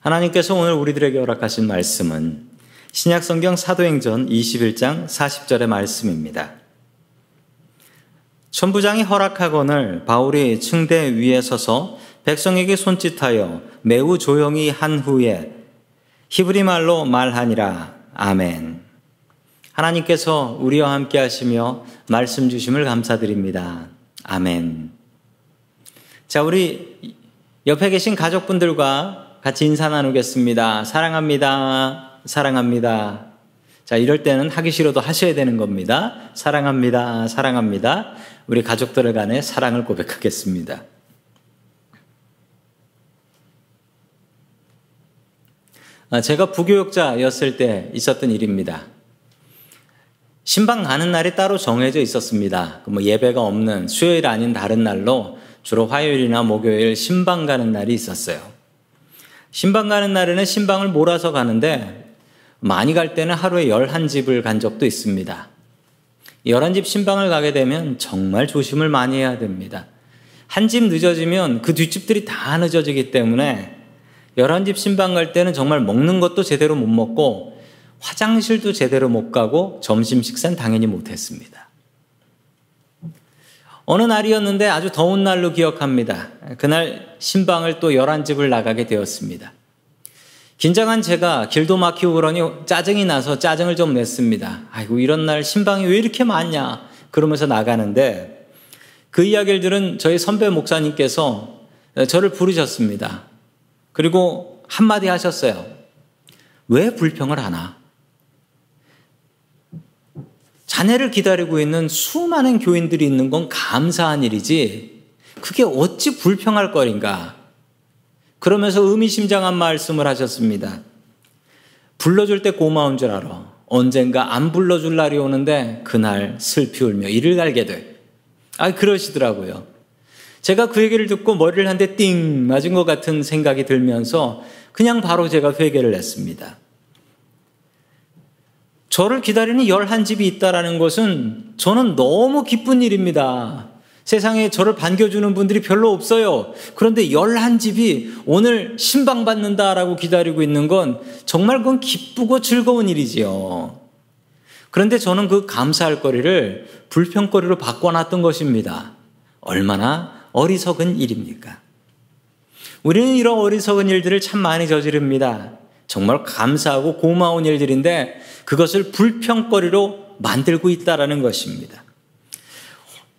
하나님께서 오늘 우리들에게 허락하신 말씀은 신약 성경 사도행전 21장 40절의 말씀입니다. 천부장이 허락하거늘 바울이 층대 위에 서서 백성에게 손짓하여 매우 조용히 한 후에 히브리 말로 말하니라. 아멘. 하나님께서 우리와 함께 하시며 말씀 주심을 감사드립니다. 아멘. 자, 우리 옆에 계신 가족분들과 같이 인사 나누겠습니다. 사랑합니다. 사랑합니다. 자, 이럴 때는 하기 싫어도 하셔야 되는 겁니다. 사랑합니다. 사랑합니다. 우리 가족들 간에 사랑을 고백하겠습니다. 아, 제가 부교육자였을 때 있었던 일입니다. 신방 가는 날이 따로 정해져 있었습니다. 뭐 예배가 없는 수요일 아닌 다른 날로 주로 화요일이나 목요일 신방 가는 날이 있었어요. 신방 가는 날에는 신방을 몰아서 가는데 많이 갈 때는 하루에 11집을 간 적도 있습니다. 11집 신방을 가게 되면 정말 조심을 많이 해야 됩니다. 한 집 늦어지면 그 뒷집들이 다 늦어지기 때문에 11집 신방 갈 때는 정말 먹는 것도 제대로 못 먹고 화장실도 제대로 못 가고 점심 식사는 당연히 못 했습니다. 어느 날이었는데 아주 더운 날로 기억합니다. 그날 신방을 또 11집을 나가게 되었습니다. 긴장한 제가 길도 막히고 그러니 짜증이 나서 짜증을 좀 냈습니다. 아이고, 이런 날 신방이 왜 이렇게 많냐? 그러면서 나가는데 그 이야기를 들은 저희 선배 목사님께서 저를 부르셨습니다. 그리고 한마디 하셨어요. 왜 불평을 하나? 자네를 기다리고 있는 수많은 교인들이 있는 건 감사한 일이지, 그게 어찌 불평할 거인가? 그러면서 의미심장한 말씀을 하셨습니다. 불러줄 때 고마운 줄 알아. 언젠가 안 불러줄 날이 오는데 그날 슬피 울며 이를 갈게 돼. 아, 그러시더라고요. 제가 그 얘기를 듣고 머리를 한 대 띵 맞은 것 같은 생각이 들면서 그냥 바로 제가 회개를 했습니다. 저를 기다리는 열한 집이 있다라는 것은 저는 너무 기쁜 일입니다. 세상에 저를 반겨주는 분들이 별로 없어요. 그런데 11집이 오늘 신방받는다라고 기다리고 있는 건 정말 그건 기쁘고 즐거운 일이지요. 그런데 저는 그 감사할 거리를 불평거리로 바꿔놨던 것입니다. 얼마나 어리석은 일입니까? 우리는 이런 어리석은 일들을 참 많이 저지릅니다. 정말 감사하고 고마운 일들인데 그것을 불평거리로 만들고 있다라는 것입니다.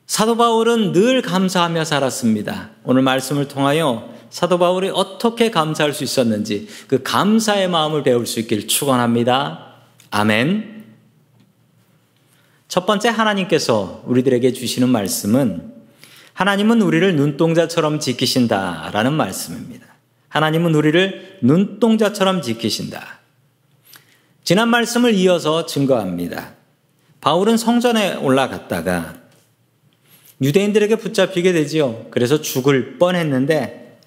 사도 바울은 늘 감사하며 살았습니다. 오늘 말씀을 통하여 사도 바울이 어떻게 감사할 수 있었는지 그 감사의 마음을 배울 수 있기를 축원합니다. 아멘. 첫 번째 하나님께서 우리들에게 주시는 말씀은 하나님은 우리를 눈동자처럼 지키신다라는 말씀입니다. 하나님은 우리를 눈동자처럼 지키신다. 지난 말씀을 이어서 증거합니다. 바울은 성전에 올라갔다가 유대인들에게 붙잡히게 되지요. 그래서 죽을 뻔했는데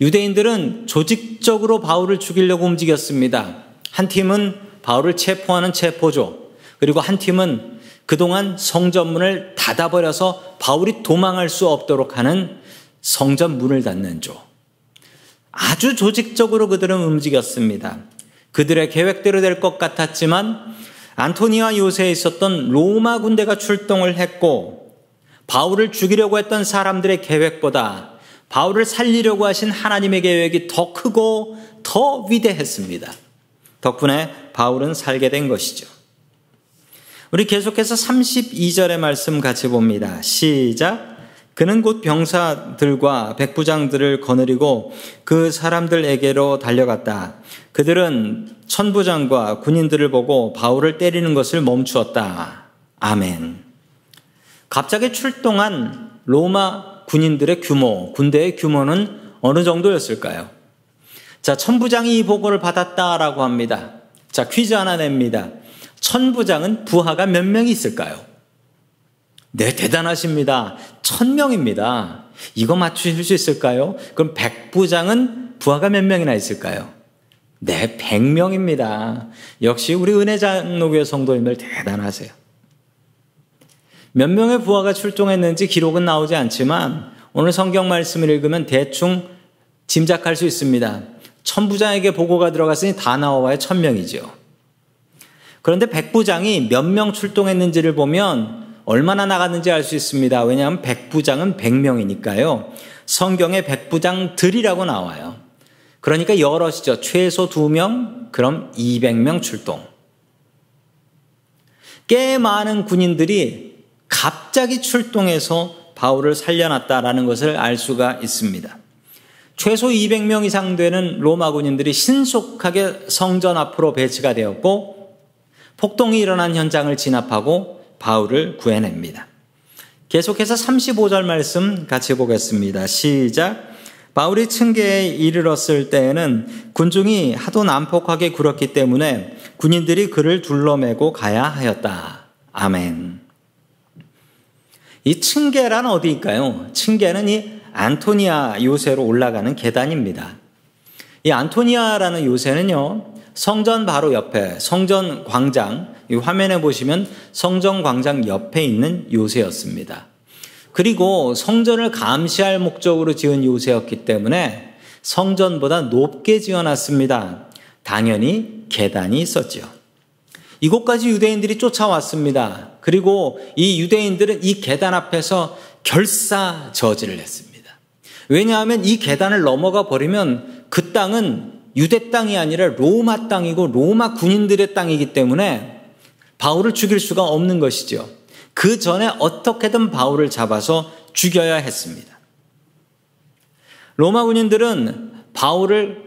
유대인들은 조직적으로 바울을 죽이려고 움직였습니다. 한 팀은 바울을 체포하는 체포조, 그리고 한 팀은 그동안 성전문을 닫아버려서 바울이 도망할 수 없도록 하는 성전 문을 닫는 조. 아주 조직적으로 그들은 움직였습니다. 그들의 계획대로 될 것 같았지만 안토니와 요새에 있었던 로마 군대가 출동을 했고 바울을 죽이려고 했던 사람들의 계획보다 바울을 살리려고 하신 하나님의 계획이 더 크고 더 위대했습니다. 덕분에 바울은 살게 된 것이죠. 우리 계속해서 32절의 말씀 같이 봅니다. 시작. 그는 곧 병사들과 백부장들을 거느리고 그 사람들에게로 달려갔다. 그들은 천부장과 군인들을 보고 바울을 때리는 것을 멈추었다. 아멘. 갑자기 출동한 로마 군인들의 규모, 군대의 규모는 어느 정도였을까요? 자, 천부장이 이 보고를 받았다라고 합니다. 자, 퀴즈 하나 냅니다. 천부장은 부하가 몇 명이 있을까요? 네, 대단하십니다. 천 명입니다. 이거 맞추실 수 있을까요? 그럼 백부장은 부하가 몇 명이나 있을까요? 네, 백명입니다. 역시 우리 은혜장로교회 성도님들 대단하세요. 몇 명의 부하가 출동했는지 기록은 나오지 않지만 오늘 성경 말씀을 읽으면 대충 짐작할 수 있습니다. 천부장에게 보고가 들어갔으니 다 나와야 천명이죠. 그런데 백부장이 몇 명 출동했는지를 보면 얼마나 나갔는지 알 수 있습니다. 왜냐하면 백부장은 백명이니까요. 성경에 백부장들이라고 나와요. 그러니까 여럿이죠. 최소 두명 그럼 200명 출동. 꽤 많은 군인들이 갑자기 출동해서 바울을 살려놨다라는 것을 알 수가 있습니다. 최소 200명 이상 되는 로마 군인들이 신속하게 성전 앞으로 배치가 되었고 폭동이 일어난 현장을 진압하고 바울을 구해냅니다. 계속해서 35절 말씀 같이 보겠습니다. 시작. 바울이 층계에 이르렀을 때에는 군중이 하도 난폭하게 굴었기 때문에 군인들이 그를 둘러매고 가야 하였다. 아멘. 이 층계란 어디일까요? 층계는 이 안토니아 요새로 올라가는 계단입니다. 이 안토니아라는 요새는요, 성전 바로 옆에 성전 광장, 이 화면에 보시면 성전 광장 옆에 있는 요새였습니다. 그리고 성전을 감시할 목적으로 지은 요새였기 때문에 성전보다 높게 지어놨습니다. 당연히 계단이 있었죠. 이곳까지 유대인들이 쫓아왔습니다. 그리고 이 유대인들은 이 계단 앞에서 결사 저지를 했습니다. 왜냐하면 이 계단을 넘어가 버리면 그 땅은 유대 땅이 아니라 로마 땅이고 로마 군인들의 땅이기 때문에 바울을 죽일 수가 없는 것이죠. 그 전에 어떻게든 바울을 잡아서 죽여야 했습니다. 로마 군인들은 바울을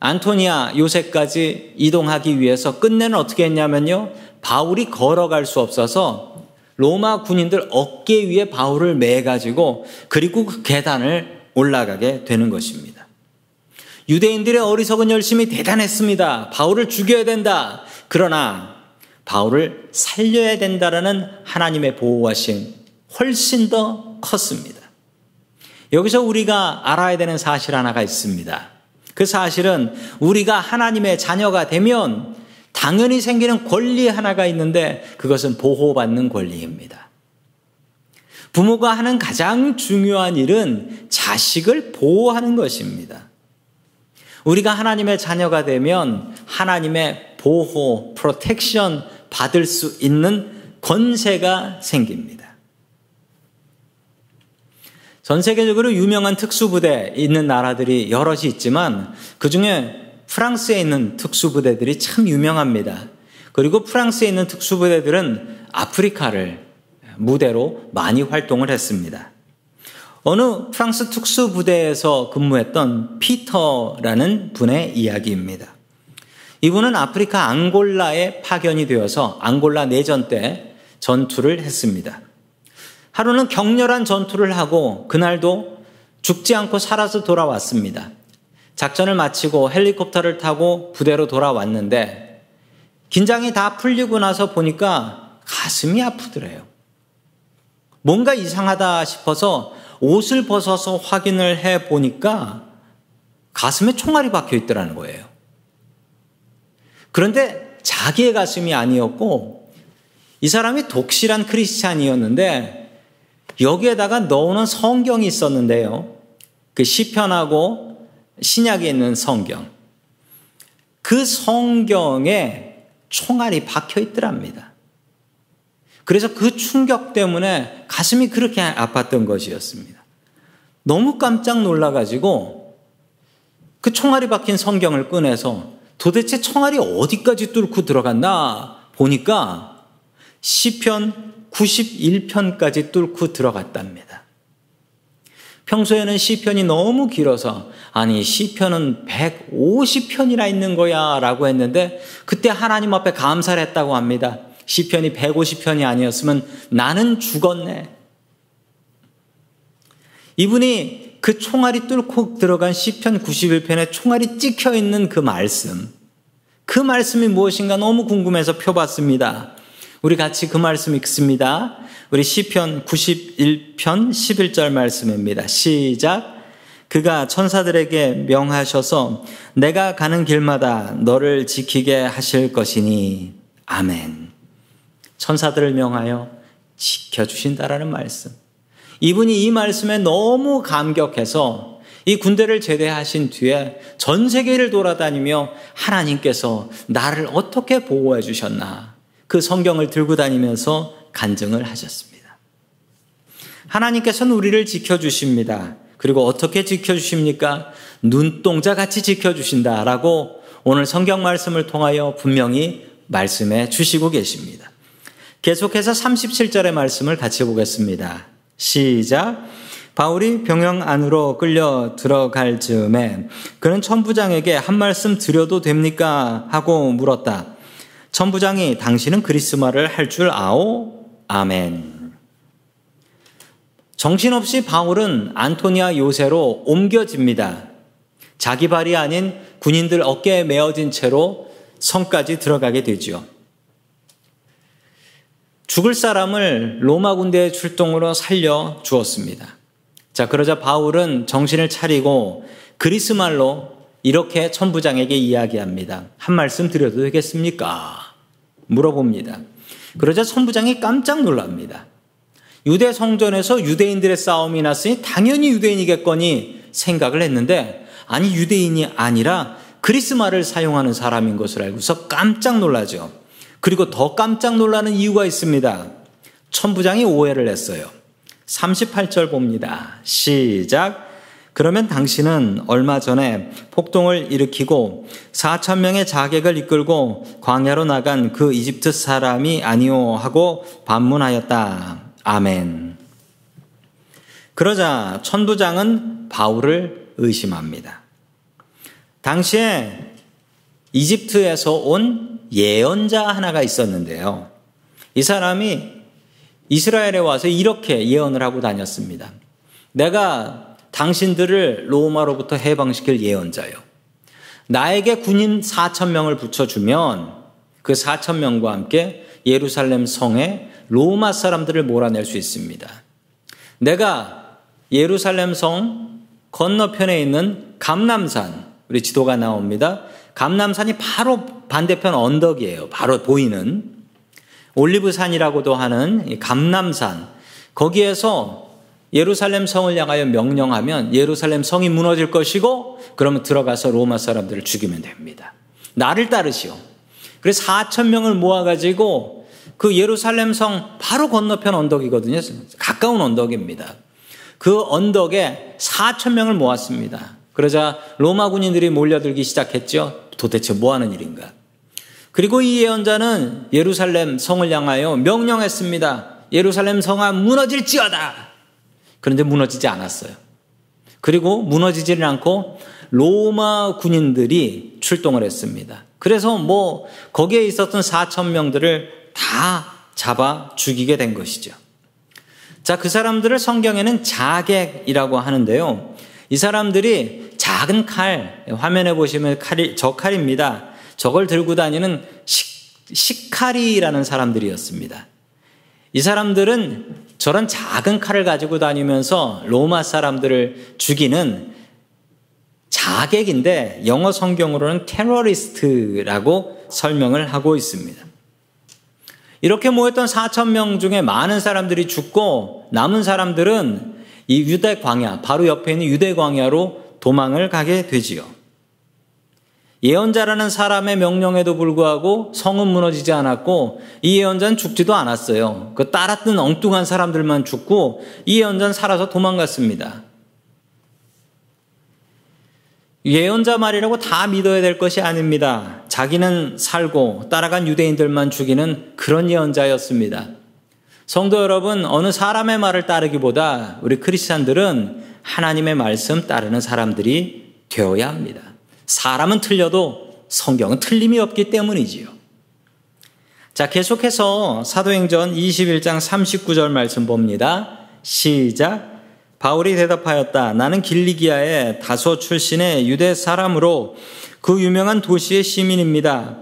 안토니아 요새까지 이동하기 위해서 끝내는 어떻게 했냐면요. 바울이 걸어갈 수 없어서 로마 군인들 어깨 위에 바울을 매가지고 그리고 그 계단을 올라가게 되는 것입니다. 유대인들의 어리석은 열심이 대단했습니다. 바울을 죽여야 된다. 그러나 바울을 살려야 된다라는 하나님의 보호하심 훨씬 더 컸습니다. 여기서 우리가 알아야 되는 사실 하나가 있습니다. 그 사실은 우리가 하나님의 자녀가 되면 당연히 생기는 권리 하나가 있는데 그것은 보호받는 권리입니다. 부모가 하는 가장 중요한 일은 자식을 보호하는 것입니다. 우리가 하나님의 자녀가 되면 하나님의 보호, 프로텍션 받을 수 있는 권세가 생깁니다. 전 세계적으로 유명한 특수부대 있는 나라들이 여럿이 있지만 그 중에 프랑스에 있는 특수부대들이 참 유명합니다. 그리고 프랑스에 있는 특수부대들은 아프리카를 무대로 많이 활동을 했습니다. 어느 프랑스 특수부대에서 근무했던 피터라는 분의 이야기입니다. 이분은 아프리카 앙골라에 파견이 되어서 앙골라 내전 때 전투를 했습니다. 하루는 격렬한 전투를 하고 그날도 죽지 않고 살아서 돌아왔습니다. 작전을 마치고 헬리콥터를 타고 부대로 돌아왔는데 긴장이 다 풀리고 나서 보니까 가슴이 아프더래요. 뭔가 이상하다 싶어서 옷을 벗어서 확인을 해 보니까 가슴에 총알이 박혀 있더라는 거예요. 그런데 자기의 가슴이 아니었고 이 사람이 독실한 크리스찬이었는데 여기에다가 넣어놓은 성경이 있었는데요. 그 시편하고 신약에 있는 성경. 그 성경에 총알이 박혀 있더랍니다. 그래서 그 충격 때문에 가슴이 그렇게 아팠던 것이었습니다. 너무 깜짝 놀라가지고 그 총알이 박힌 성경을 꺼내서 도대체 총알이 어디까지 뚫고 들어갔나 보니까 시편 91편까지 뚫고 들어갔답니다. 평소에는 시편이 너무 길어서 아니 시편은 150편이나 있는 거야라고 했는데 그때 하나님 앞에 감사를 했다고 합니다. 시편이 150편이 아니었으면 나는 죽었네. 이분이 그 총알이 뚫고 들어간 시편 91편에 총알이 찍혀 있는 그 말씀. 그 말씀이 무엇인가 너무 궁금해서 펴봤습니다. 우리 같이 그 말씀 읽습니다. 우리 시편 91편 11절 말씀입니다. 시작. 그가 천사들에게 명하셔서 내가 가는 길마다 너를 지키게 하실 것이니 아멘. 천사들을 명하여 지켜주신다라는 말씀. 이분이 이 말씀에 너무 감격해서 이 군대를 제대하신 뒤에 전 세계를 돌아다니며 하나님께서 나를 어떻게 보호해 주셨나 그 성경을 들고 다니면서 간증을 하셨습니다. 하나님께서는 우리를 지켜주십니다. 그리고 어떻게 지켜주십니까? 눈동자 같이 지켜주신다라고 오늘 성경 말씀을 통하여 분명히 말씀해 주시고 계십니다. 계속해서 37절의 말씀을 같이 보겠습니다. 시작. 바울이 병영 안으로 끌려 들어갈 즈음에 그는 천부장에게 한 말씀 드려도 됩니까? 하고 물었다. 천부장이 당신은 그리스 말을 할 줄 아오? 아멘. 정신없이 바울은 안토니아 요새로 옮겨집니다. 자기 발이 아닌 군인들 어깨에 메어진 채로 성까지 들어가게 되지요. 죽을 사람을 로마 군대의 출동으로 살려 주었습니다. 자, 그러자 바울은 정신을 차리고 그리스 말로 이렇게 천부장에게 이야기합니다. 한 말씀 드려도 되겠습니까? 물어봅니다. 그러자 천부장이 깜짝 놀랍니다. 유대 성전에서 유대인들의 싸움이 났으니 당연히 유대인이겠거니 생각을 했는데 아니 유대인이 아니라 그리스 말을 사용하는 사람인 것을 알고서 깜짝 놀라죠. 그리고 더 깜짝 놀라는 이유가 있습니다. 천부장이 오해를 했어요. 38절 봅니다. 시작. 그러면 당신은 얼마 전에 폭동을 일으키고 4천 명의 자객을 이끌고 광야로 나간 그 이집트 사람이 아니오 하고 반문하였다. 아멘. 그러자 천부장은 바울을 의심합니다. 당시에 이집트에서 온 예언자 하나가 있었는데요. 이 사람이 이스라엘에 와서 이렇게 예언을 하고 다녔습니다. 내가 당신들을 로마로부터 해방시킬 예언자요. 나에게 군인 4천 명을 붙여주면 그 4천 명과 함께 예루살렘 성에 로마 사람들을 몰아낼 수 있습니다. 내가 예루살렘 성 건너편에 있는 감남산, 우리 지도가 나옵니다. 감남산이 바로 반대편 언덕이에요. 바로 보이는 올리브산이라고도 하는 감남산. 거기에서 예루살렘 성을 향하여 명령하면 예루살렘 성이 무너질 것이고 그러면 들어가서 로마 사람들을 죽이면 됩니다. 나를 따르시오. 그래서 4천 명을 모아가지고 그 예루살렘 성 바로 건너편 언덕이거든요. 가까운 언덕입니다. 그 언덕에 4천 명을 모았습니다. 그러자 로마 군인들이 몰려들기 시작했죠. 도대체 뭐 하는 일인가? 그리고 이 예언자는 예루살렘 성을 향하여 명령했습니다. 예루살렘 성아 무너질지어다. 그런데 무너지지 않았어요. 그리고 무너지지는 않고 로마 군인들이 출동을 했습니다. 그래서 뭐 거기에 있었던 4천 명들을 다 잡아 죽이게 된 것이죠. 자, 그 사람들을 성경에는 자객이라고 하는데요. 이 사람들이 작은 칼, 화면에 보시면 칼이, 저 칼입니다. 저걸 들고 다니는 식, 식칼이라는 사람들이었습니다. 이 사람들은 저런 작은 칼을 가지고 다니면서 로마 사람들을 죽이는 자객인데 영어 성경으로는 테러리스트라고 설명을 하고 있습니다. 이렇게 모였던 4천 명 중에 많은 사람들이 죽고 남은 사람들은 이 유대 광야, 바로 옆에 있는 유대 광야로 도망을 가게 되지요. 예언자라는 사람의 명령에도 불구하고 성은 무너지지 않았고 이 예언자는 죽지도 않았어요. 그 따랐던 엉뚱한 사람들만 죽고 이 예언자는 살아서 도망갔습니다. 예언자 말이라고 다 믿어야 될 것이 아닙니다. 자기는 살고 따라간 유대인들만 죽이는 그런 예언자였습니다. 성도 여러분, 어느 사람의 말을 따르기보다 우리 크리스찬들은 하나님의 말씀 따르는 사람들이 되어야 합니다. 사람은 틀려도 성경은 틀림이 없기 때문이지요. 자, 계속해서 사도행전 21장 39절 말씀 봅니다. 시작. 바울이 대답하였다. 나는 길리기아의 다소 출신의 유대 사람으로 그 유명한 도시의 시민입니다.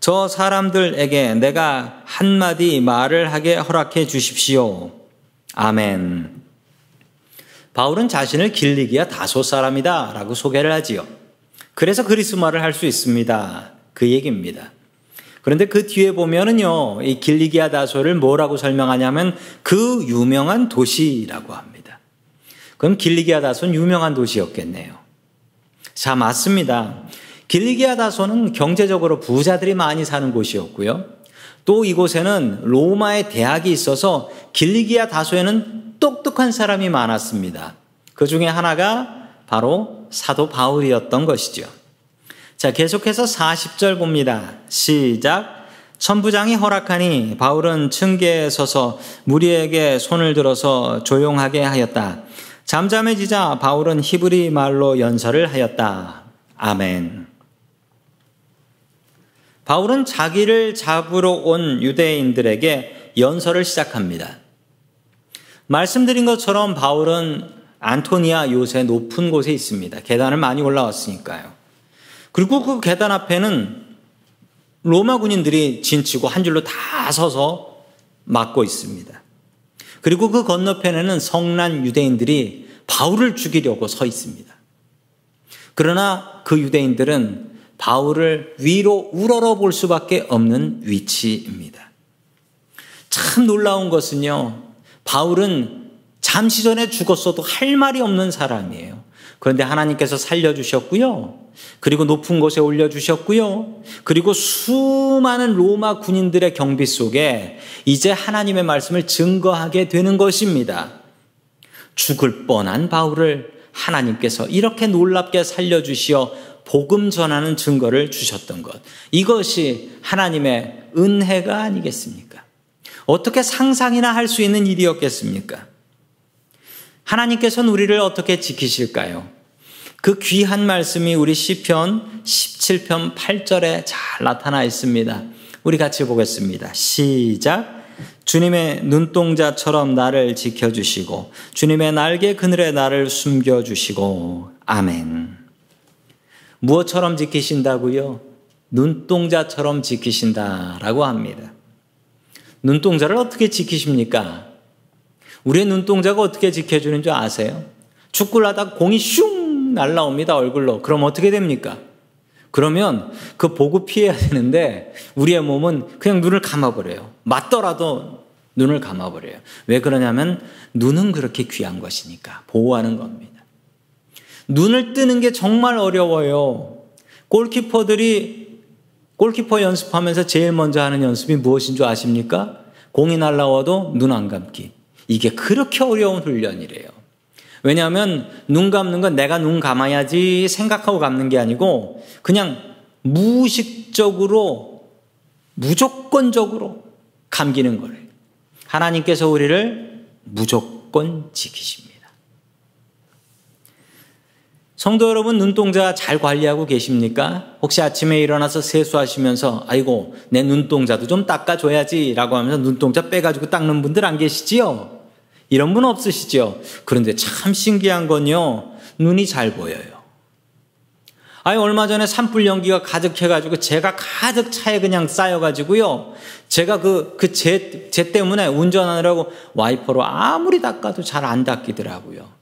저 사람들에게 내가 한마디 말을 하게 허락해 주십시오. 아멘. 바울은 자신을 길리기아 다소 사람이다 라고 소개를 하지요. 그래서 그리스 말을 할 수 있습니다. 그 얘기입니다. 그런데 그 뒤에 보면은요, 이 길리기아 다소를 뭐라고 설명하냐면 그 유명한 도시라고 합니다. 그럼 길리기아 다소는 유명한 도시였겠네요. 자, 맞습니다. 길리기아 다소는 경제적으로 부자들이 많이 사는 곳이었고요. 또 이곳에는 로마의 대학이 있어서 길리기아 다소에는 똑똑한 사람이 많았습니다. 그 중에 하나가 바로 사도 바울이었던 것이죠. 자, 계속해서 40절 봅니다. 시작. 천부장이 허락하니 바울은 층계에 서서 무리에게 손을 들어서 조용하게 하였다. 잠잠해지자 바울은 히브리 말로 연설을 하였다. 아멘. 바울은 자기를 잡으러 온 유대인들에게 연설을 시작합니다. 말씀드린 것처럼 바울은 안토니아 요새 높은 곳에 있습니다. 계단을 많이 올라왔으니까요. 그리고 그 계단 앞에는 로마 군인들이 진치고 한 줄로 다 서서 막고 있습니다. 그리고 그 건너편에는 성난 유대인들이 바울을 죽이려고 서 있습니다. 그러나 그 유대인들은 바울을 위로 우러러 볼 수밖에 없는 위치입니다. 참 놀라운 것은요, 바울은 잠시 전에 죽었어도 할 말이 없는 사람이에요. 그런데 하나님께서 살려주셨고요. 그리고 높은 곳에 올려주셨고요. 그리고 수많은 로마 군인들의 경비 속에 이제 하나님의 말씀을 증거하게 되는 것입니다. 죽을 뻔한 바울을 하나님께서 이렇게 놀랍게 살려주시어 복음 전하는 증거를 주셨던 것. 이것이 하나님의 은혜가 아니겠습니까? 어떻게 상상이나 할 수 있는 일이었겠습니까? 하나님께서는 우리를 어떻게 지키실까요? 그 귀한 말씀이 우리 시편 17편 8절에 잘 나타나 있습니다. 우리 같이 보겠습니다. 시작. 주님의 눈동자처럼 나를 지켜주시고 주님의 날개 그늘에 나를 숨겨주시고 아멘. 무엇처럼 지키신다고요? 눈동자처럼 지키신다라고 합니다. 눈동자를 어떻게 지키십니까? 우리의 눈동자가 어떻게 지켜주는 줄 아세요? 축구를 하다 공이 슝 날라옵니다, 얼굴로. 그럼 어떻게 됩니까? 그러면 그 보고 피해야 되는데 우리의 몸은 그냥 눈을 감아버려요. 맞더라도 눈을 감아버려요. 왜 그러냐면 눈은 그렇게 귀한 것이니까 보호하는 겁니다. 눈을 뜨는 게 정말 어려워요. 골키퍼들이 골키퍼 연습하면서 제일 먼저 하는 연습이 무엇인 줄 아십니까? 공이 날라와도 눈 안 감기. 이게 그렇게 어려운 훈련이래요. 왜냐하면 눈 감는 건 내가 눈 감아야지 생각하고 감는 게 아니고 그냥 무의식적으로 무조건적으로 감기는 거래요. 하나님께서 우리를 무조건 지키십니다. 성도 여러분 눈동자 잘 관리하고 계십니까? 혹시 아침에 일어나서 세수하시면서 아이고 내 눈동자도 좀 닦아줘야지 라고 하면서 눈동자 빼가지고 닦는 분들 안 계시지요? 이런 분 없으시죠? 그런데 참 신기한 건요 눈이 잘 보여요. 아니 얼마 전에 산불 연기가 가득해가지고 제가 가득 차에 그냥 쌓여가지고요. 제가 그그제제 때문에 운전하느라고 와이퍼로 아무리 닦아도 잘 안 닦이더라고요.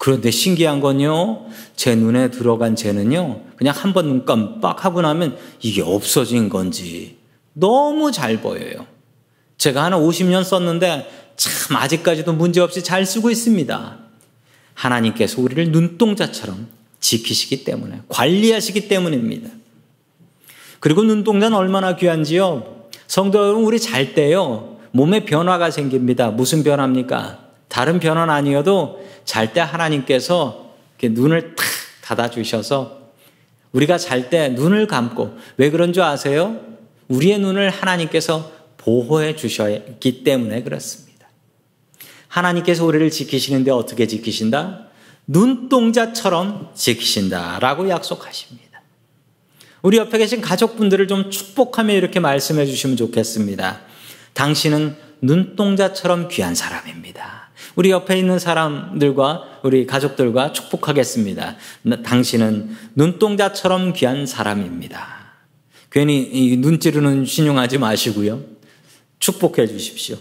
그런데 신기한 건요, 제 눈에 들어간 쟤는요, 그냥 한 번 눈 깜빡 하고 나면 이게 없어진 건지 너무 잘 보여요. 제가 한 50년 썼는데 참 아직까지도 문제없이 잘 쓰고 있습니다. 하나님께서 우리를 눈동자처럼 지키시기 때문에, 관리하시기 때문입니다. 그리고 눈동자는 얼마나 귀한지요. 성도 여러분, 우리 잘 때요, 몸에 변화가 생깁니다. 무슨 변화입니까? 다른 변화는 아니어도 잘 때 하나님께서 눈을 탁 닫아주셔서 우리가 잘 때 눈을 감고 왜 그런 줄 아세요? 우리의 눈을 하나님께서 보호해 주셨기 때문에 그렇습니다. 하나님께서 우리를 지키시는데 어떻게 지키신다? 눈동자처럼 지키신다라고 약속하십니다. 우리 옆에 계신 가족분들을 좀 축복하며 이렇게 말씀해 주시면 좋겠습니다. 당신은 눈동자처럼 귀한 사람입니다. 우리 옆에 있는 사람들과 우리 가족들과 축복하겠습니다. 당신은 눈동자처럼 귀한 사람입니다. 괜히 눈 찌르는 신용하지 마시고요. 축복해 주십시오.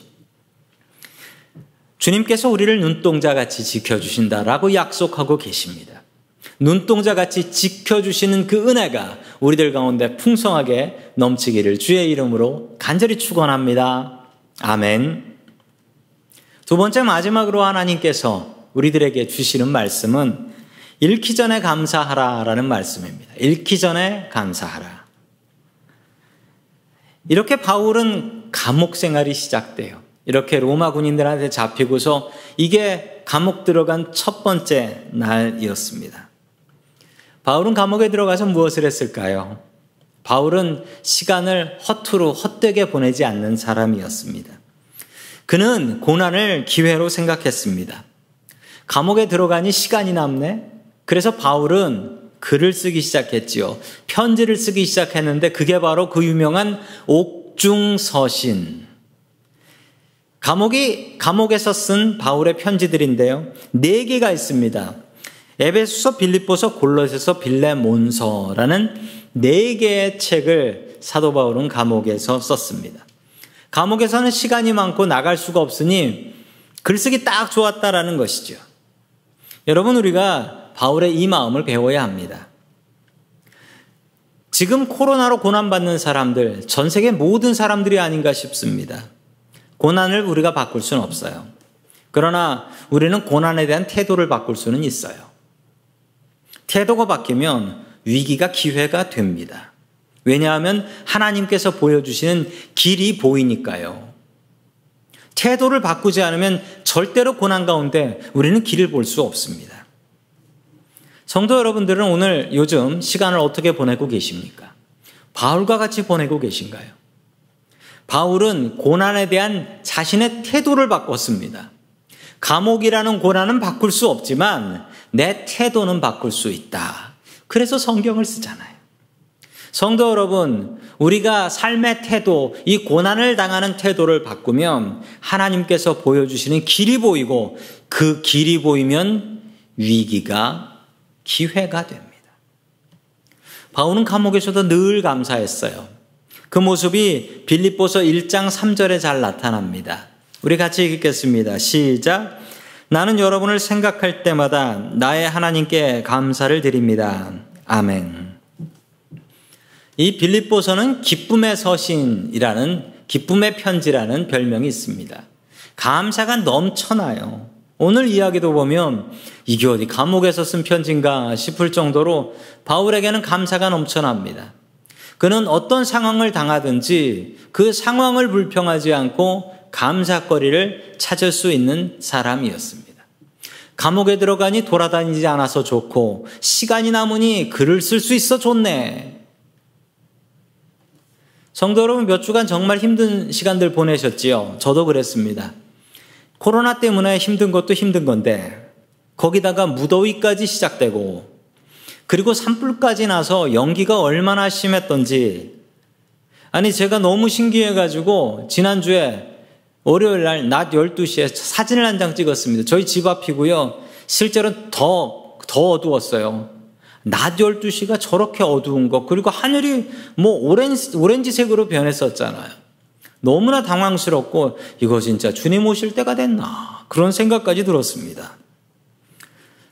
주님께서 우리를 눈동자 같이 지켜주신다라고 약속하고 계십니다. 눈동자 같이 지켜주시는 그 은혜가 우리들 가운데 풍성하게 넘치기를 주의 이름으로 간절히 축원합니다. 아멘. 두 번째 마지막으로 하나님께서 우리들에게 주시는 말씀은 읽기 전에 감사하라라는 말씀입니다. 읽기 전에 감사하라. 이렇게 바울은 감옥 생활이 시작돼요. 이렇게 로마 군인들한테 잡히고서 이게 감옥 들어간 첫 번째 날이었습니다. 바울은 감옥에 들어가서 무엇을 했을까요? 바울은 시간을 허투루 헛되게 보내지 않는 사람이었습니다. 그는 고난을 기회로 생각했습니다. 감옥에 들어가니 시간이 남네? 그래서 바울은 글을 쓰기 시작했지요. 편지를 쓰기 시작했는데 그게 바로 그 유명한 옥중서신. 감옥이 감옥에서 쓴 바울의 편지들인데요. 네 개가 있습니다. 에베소서, 빌립보서, 골로새서, 빌레몬서라는 네 개의 책을 사도 바울은 감옥에서 썼습니다. 감옥에서는 시간이 많고 나갈 수가 없으니 글쓰기 딱 좋았다라는 것이죠. 여러분 우리가 바울의 이 마음을 배워야 합니다. 지금 코로나로 고난받는 사람들, 전 세계 모든 사람들이 아닌가 싶습니다. 고난을 우리가 바꿀 수는 없어요. 그러나 우리는 고난에 대한 태도를 바꿀 수는 있어요. 태도가 바뀌면 위기가 기회가 됩니다. 왜냐하면 하나님께서 보여주시는 길이 보이니까요. 태도를 바꾸지 않으면 절대로 고난 가운데 우리는 길을 볼 수 없습니다. 성도 여러분들은 오늘 요즘 시간을 어떻게 보내고 계십니까? 바울과 같이 보내고 계신가요? 바울은 고난에 대한 자신의 태도를 바꿨습니다. 감옥이라는 고난은 바꿀 수 없지만 내 태도는 바꿀 수 있다. 그래서 성경을 쓰잖아요. 성도 여러분, 우리가 삶의 태도, 이 고난을 당하는 태도를 바꾸면 하나님께서 보여주시는 길이 보이고 그 길이 보이면 위기가 기회가 됩니다. 바울은 감옥에서도 늘 감사했어요. 그 모습이 빌립보서 1장 3절에 잘 나타납니다. 우리 같이 읽겠습니다. 시작. 나는 여러분을 생각할 때마다 나의 하나님께 감사를 드립니다. 아멘. 이 빌립보서는 기쁨의 서신이라는 기쁨의 편지라는 별명이 있습니다. 감사가 넘쳐나요. 오늘 이야기도 보면 이게 어디 감옥에서 쓴 편지인가 싶을 정도로 바울에게는 감사가 넘쳐납니다. 그는 어떤 상황을 당하든지 그 상황을 불평하지 않고 감사거리를 찾을 수 있는 사람이었습니다. 감옥에 들어가니 돌아다니지 않아서 좋고 시간이 남으니 글을 쓸 수 있어 좋네. 성도 여러분 몇 주간 정말 힘든 시간들 보내셨지요? 저도 그랬습니다. 코로나 때문에 힘든 것도 힘든 건데 거기다가 무더위까지 시작되고 그리고 산불까지 나서 연기가 얼마나 심했던지 아니 제가 너무 신기해가지고 지난주에 월요일 날 낮 12시에 사진을 한 장 찍었습니다. 저희 집 앞이고요. 실제로는 더, 더 어두웠어요. 낮 12시가 저렇게 어두운 것, 그리고 하늘이 뭐 오렌지, 오렌지색으로 변했었잖아요. 너무나 당황스럽고, 이거 진짜 주님 오실 때가 됐나. 그런 생각까지 들었습니다.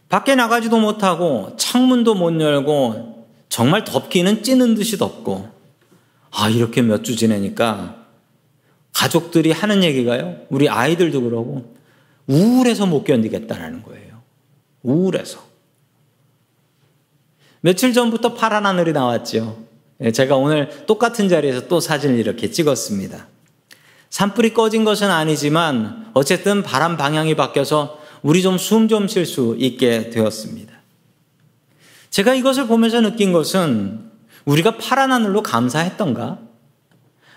밖에 나가지도 못하고, 창문도 못 열고, 정말 덥기는 찌는 듯이 덥고, 아, 이렇게 몇 주 지내니까, 가족들이 하는 얘기가요, 우리 아이들도 그러고, 우울해서 못 견디겠다라는 거예요. 우울해서. 며칠 전부터 파란 하늘이 나왔죠. 예, 제가 오늘 똑같은 자리에서 또 사진을 이렇게 찍었습니다. 산불이 꺼진 것은 아니지만 어쨌든 바람 방향이 바뀌어서 우리 좀 숨 좀 쉴 수 있게 되었습니다. 제가 이것을 보면서 느낀 것은 우리가 파란 하늘로 감사했던가?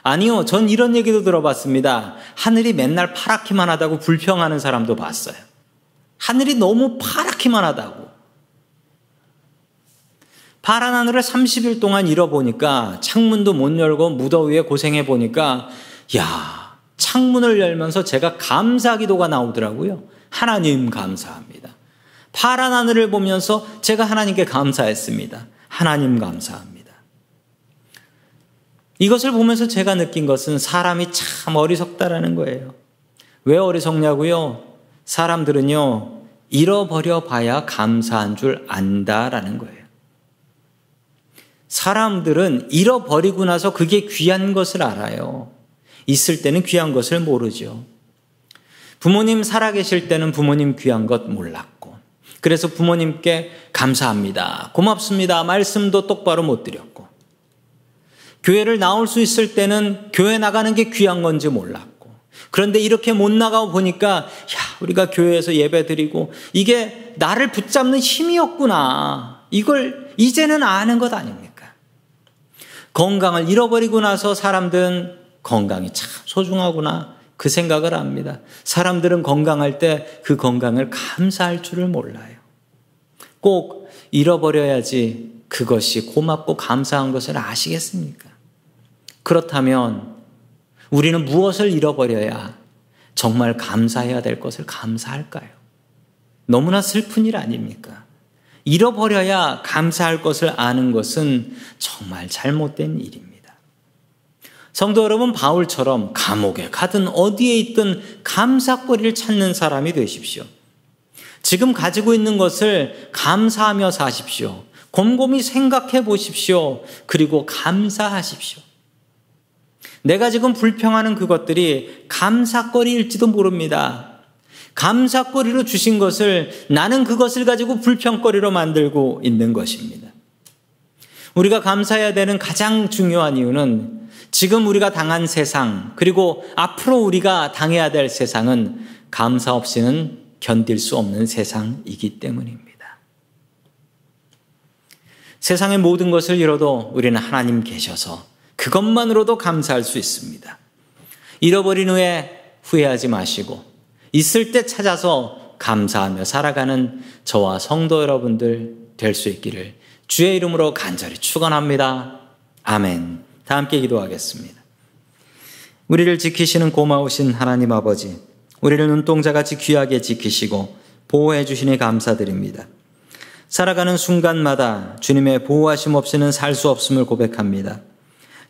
아니요, 전 이런 얘기도 들어봤습니다. 하늘이 맨날 파랗기만 하다고 불평하는 사람도 봤어요. 하늘이 너무 파랗기만 하다고. 파란 하늘을 30일 동안 잃어보니까 창문도 못 열고 무더위에 고생해 보니까 야 창문을 열면서 제가 감사 기도가 나오더라고요. 하나님 감사합니다. 파란 하늘을 보면서 제가 하나님께 감사했습니다. 하나님 감사합니다. 이것을 보면서 제가 느낀 것은 사람이 참 어리석다라는 거예요. 왜 어리석냐고요? 사람들은요, 잃어버려 봐야 감사한 줄 안다라는 거예요. 사람들은 잃어버리고 나서 그게 귀한 것을 알아요. 있을 때는 귀한 것을 모르죠. 부모님 살아계실 때는 부모님 귀한 것 몰랐고, 그래서 부모님께 감사합니다. 고맙습니다. 말씀도 똑바로 못 드렸고, 교회를 나올 수 있을 때는 교회 나가는 게 귀한 건지 몰랐고, 그런데 이렇게 못 나가 보니까, 야, 우리가 교회에서 예배 드리고, 이게 나를 붙잡는 힘이었구나. 이걸 이제는 아는 것 아닙니까? 건강을 잃어버리고 나서 사람들은 건강이 참 소중하구나. 그 생각을 합니다. 사람들은 건강할 때 그 건강을 감사할 줄을 몰라요. 꼭 잃어버려야지 그것이 고맙고 감사한 것을 아시겠습니까? 그렇다면 우리는 무엇을 잃어버려야 정말 감사해야 될 것을 감사할까요? 너무나 슬픈 일 아닙니까? 잃어버려야 감사할 것을 아는 것은 정말 잘못된 일입니다. 성도 여러분, 바울처럼 감옥에 가든 어디에 있든 감사거리를 찾는 사람이 되십시오. 지금 가지고 있는 것을 감사하며 사십시오. 곰곰이 생각해 보십시오. 그리고 감사하십시오. 내가 지금 불평하는 그것들이 감사거리일지도 모릅니다. 감사거리로 주신 것을 나는 그것을 가지고 불평거리로 만들고 있는 것입니다. 우리가 감사해야 되는 가장 중요한 이유는 지금 우리가 당한 세상, 그리고 앞으로 우리가 당해야 될 세상은 감사 없이는 견딜 수 없는 세상이기 때문입니다. 세상의 모든 것을 잃어도 우리는 하나님 계셔서 그것만으로도 감사할 수 있습니다. 잃어버린 후에 후회하지 마시고 있을 때 찾아서 감사하며 살아가는 저와 성도 여러분들 될 수 있기를 주의 이름으로 간절히 축원합니다. 아멘. 다 함께 기도하겠습니다. 우리를 지키시는 고마우신 하나님 아버지, 우리를 눈동자같이 귀하게 지키시고 보호해 주시니 감사드립니다. 살아가는 순간마다 주님의 보호하심 없이는 살 수 없음을 고백합니다.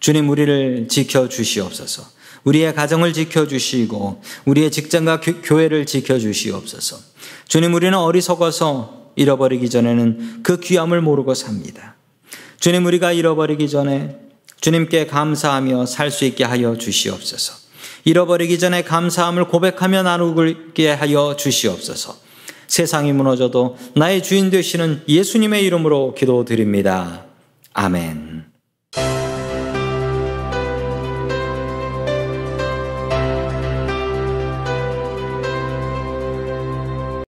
주님 우리를 지켜 주시옵소서. 우리의 가정을 지켜 주시고 우리의 직장과 교회를 지켜 주시옵소서. 주님 우리는 어리석어서 잃어버리기 전에는 그 귀함을 모르고 삽니다. 주님 우리가 잃어버리기 전에 주님께 감사하며 살 수 있게 하여 주시옵소서. 잃어버리기 전에 감사함을 고백하며 나누게 하여 주시옵소서. 세상이 무너져도 나의 주인 되시는 예수님의 이름으로 기도드립니다. 아멘.